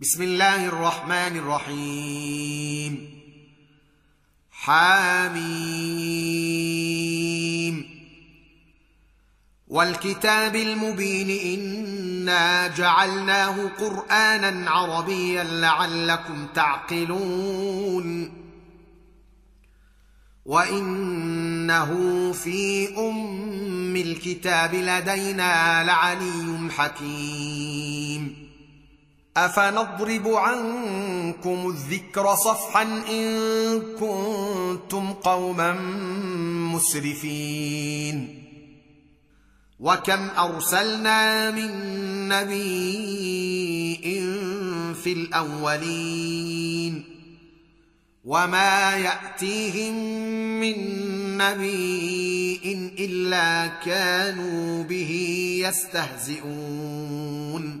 بسم الله الرحمن الرحيم. حاميم والكتاب المبين إنا جعلناه قرآنا عربيا لعلكم تعقلون. وإنه في أم الكتاب لدينا لعلي حكيم. أفنضرب عنكم الذكر صفحا إن كنتم قوما مسرفين؟ وكم أرسلنا من نبي في الأولين؟ وما يأتيهم من نبي إلا كانوا به يستهزئون.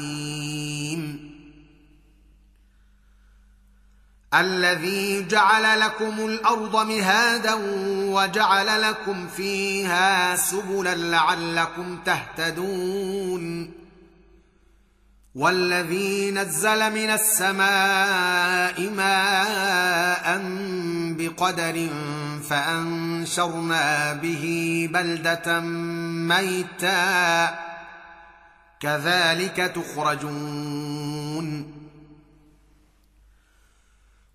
الذي جعل لكم الأرض مهادا وجعل لكم فيها سبلا لعلكم تهتدون والذي نزل من السماء ماء بقدر فأنشرنا به بلدة ميتا كذلك تخرجون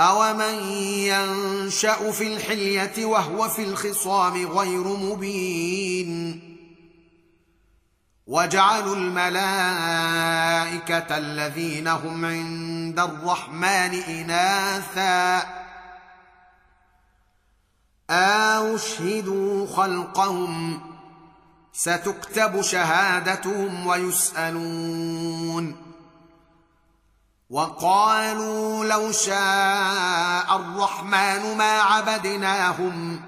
اومن ينشا في الحليه وهو في الخصام غير مبين وجعلوا الملائكه الذين هم عند الرحمن اناثا اشهدوا خلقهم ستكتب شهادتهم ويسالون وقالوا لو شاء الرحمن ما عبدناهم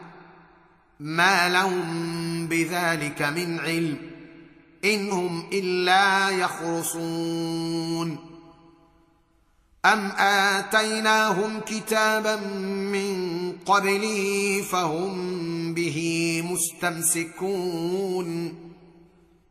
ما لهم بذلك من علم إن هم إلا يخرصون. أم آتيناهم كتابا من قبله فهم به مستمسكون.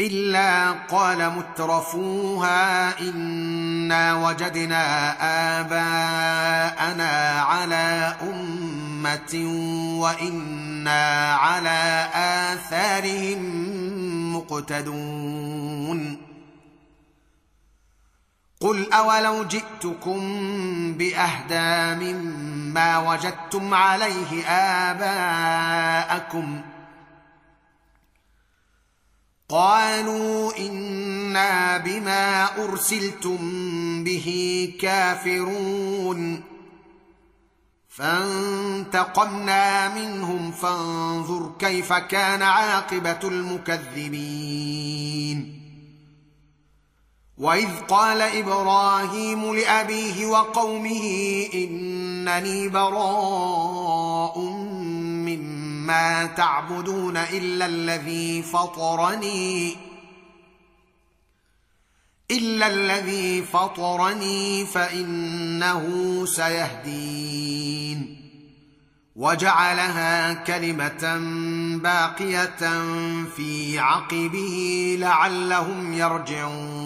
إلا قال مترفوها إنا وجدنا آباءنا على أمة وإنا على آثارهم مقتدون. قل أولو جئتكم بأهدى مما وجدتم عليه آباءكم قالوا إنا بما أرسلتم به كافرون. فانتقمنا منهم فانظر كيف كان عاقبة المكذبين. وإذ قال إبراهيم لأبيه وقومه إنني براء مما تعبدون إلا الذي فطرني. إلا الذي فطرني فإنه سيهدين. وجعلها كلمة باقية في عقبه لعلهم يرجعون.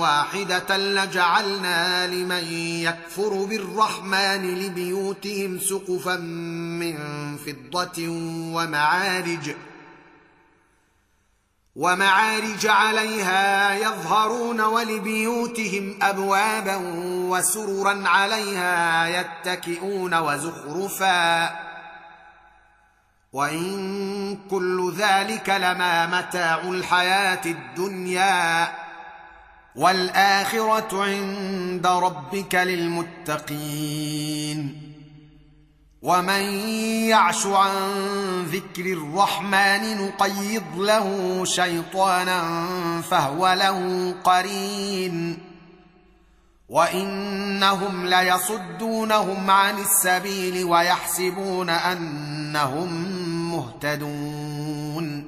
واحدة لجعلنا لمن يكفر بالرحمن لبيوتهم سقفا من فضة ومعارج ومعارج عليها يظهرون ولبيوتهم أبوابا وسررا عليها يتكئون وزخرفا. وإن كل ذلك لما متاع الحياة الدنيا. والآخرة عند ربك للمتقين. ومن يعش عن ذكر الرحمن نقيض له شيطانا فهو له قرين. وإنهم ليصدونهم عن السبيل ويحسبون أنهم مهتدون.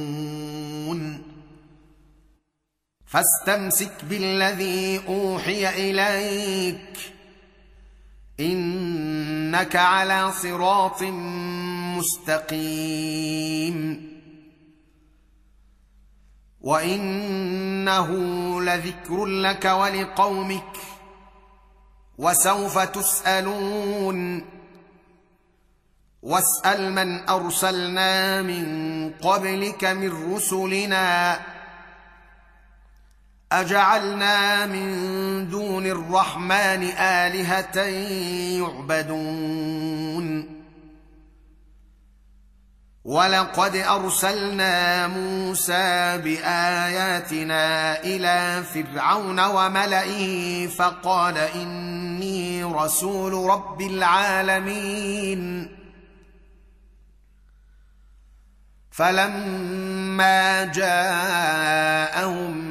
فاستمسك بالذي أوحي إليك. إنك على صراط مستقيم. وإنه لذكر لك ولقومك. وسوف تسألون. واسأل من أرسلنا من قبلك من رسلنا. أجعلنا من دون الرحمن آلهة يعبدون. ولقد أرسلنا موسى بآياتنا إلى فرعون وملئه فقال إني رسول رب العالمين. فلما جاءهم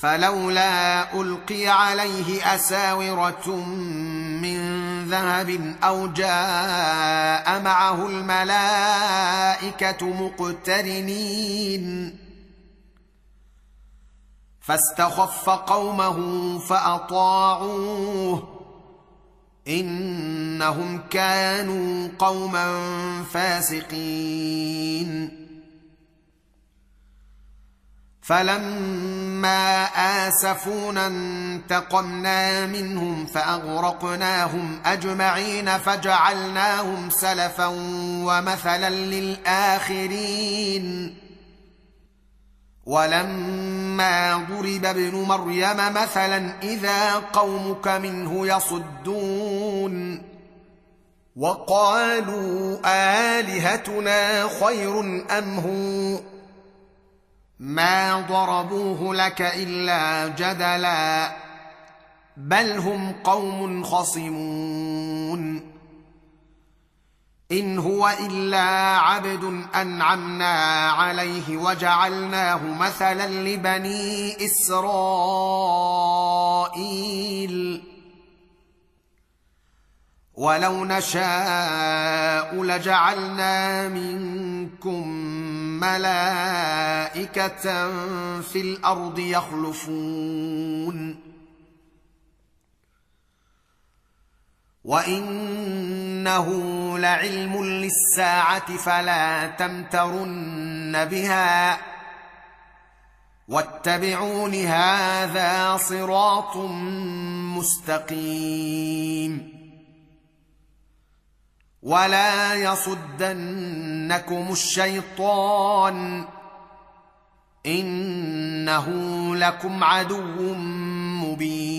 فلولا ألقي عليه أساورة من ذهب أو جاء معه الملائكة مقترنين. فاستخف قومه فأطاعوه. إنهم كانوا قوما فاسقين. فلما اسفونا انتقمنا منهم فاغرقناهم اجمعين فجعلناهم سلفا ومثلا للاخرين ولما ضرب ابن مريم مثلا اذا قومك منه يصدون وقالوا الهتنا خير ام هو ما ضربوه لك الا جدلا بل هم قوم خصمون ان هو الا عبد انعمنا عليه وجعلناه مثلا لبني اسرائيل ولو نشاء لجعلنا منكم ملائكه في الأرض يخلفون. وإنه لعلم للساعة فلا تمترن بها. واتبعون هذا صراط مستقيم. ولا يصدنكم الشيطان إنه لكم عدو مبين.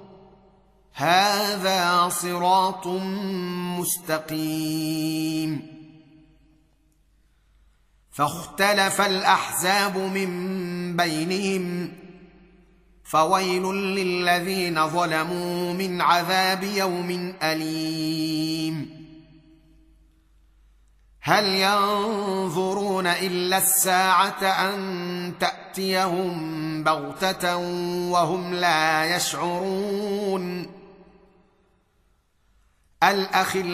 هذا صراط مستقيم. فاختلف الأحزاب من بينهم فويل للذين ظلموا من عذاب يوم أليم. هل ينظرون إلا الساعة أن تأتيهم بغتة وهم لا يشعرون؟ الأخلاء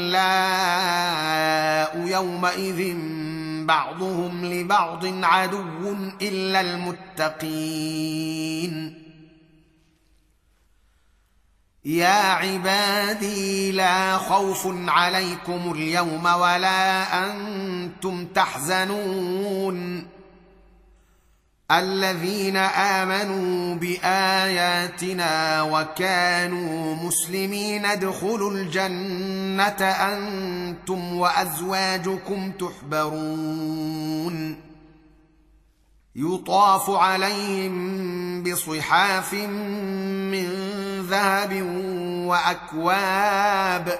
يومئذ بعضهم لبعض عدو إلا المتقين. يا عبادي لا خوف عليكم اليوم ولا أنتم تحزنون. الذين آمنوا بآياتنا وكانوا مسلمين ادخلوا الجنة أنتم وأزواجكم تحبرون. يطاف عليهم بصحاف من ذهب وأكواب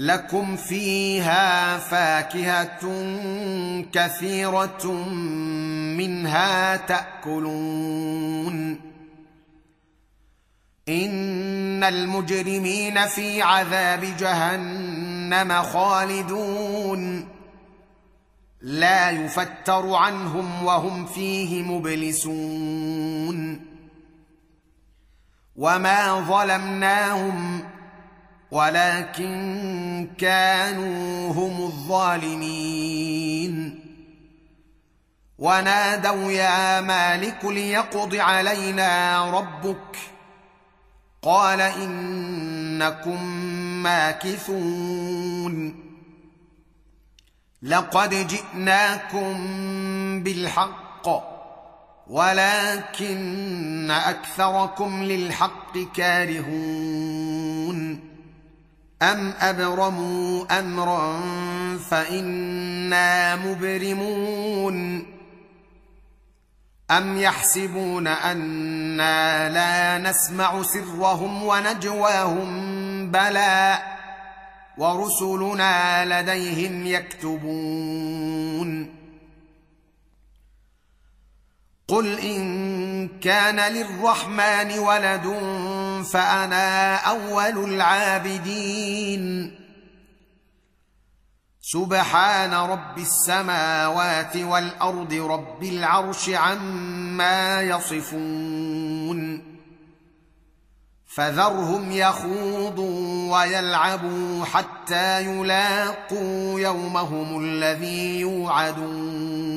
لكم فيها فاكهة كثيرة منها تأكلون. إن المجرمين في عذاب جهنم خالدون. لا يفتر عنهم وهم فيه مبلسون. وما ظلمناهم ولكن كانوا هم الظالمين. ونادوا يا مالك ليقض علينا ربك. قال إنكم ماكثون. لقد جئناكم بالحق ولكن أكثركم للحق كارهون. ام ابرموا امرا فانا مبرمون ام يحسبون أنا لا نسمع سرهم ونجواهم بلى ورسلنا لديهم يكتبون قل ان كان للرحمن ولد فأنا أول العابدين. سبحان رب السماوات والأرض رب العرش عما يصفون. فذرهم يخوضوا ويلعبوا حتى يلاقوا يومهم الذي يوعدون.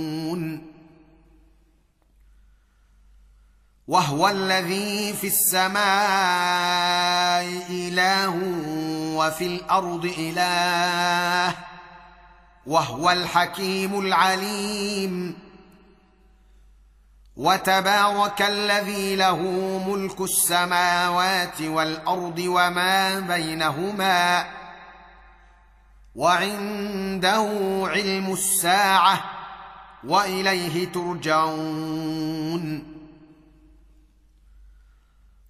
وهو الذي في السماء إله وفي الأرض إله وهو الحكيم العليم وتبارك الذي له ملك السماوات والأرض وما بينهما وعنده علم الساعة وإليه ترجعون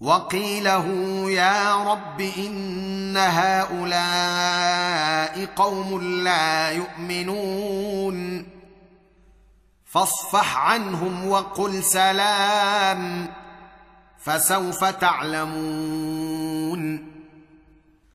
وقيله يا رب إن هؤلاء قوم لا يؤمنون. فاصفح عنهم وقل سلام فسوف تعلمون.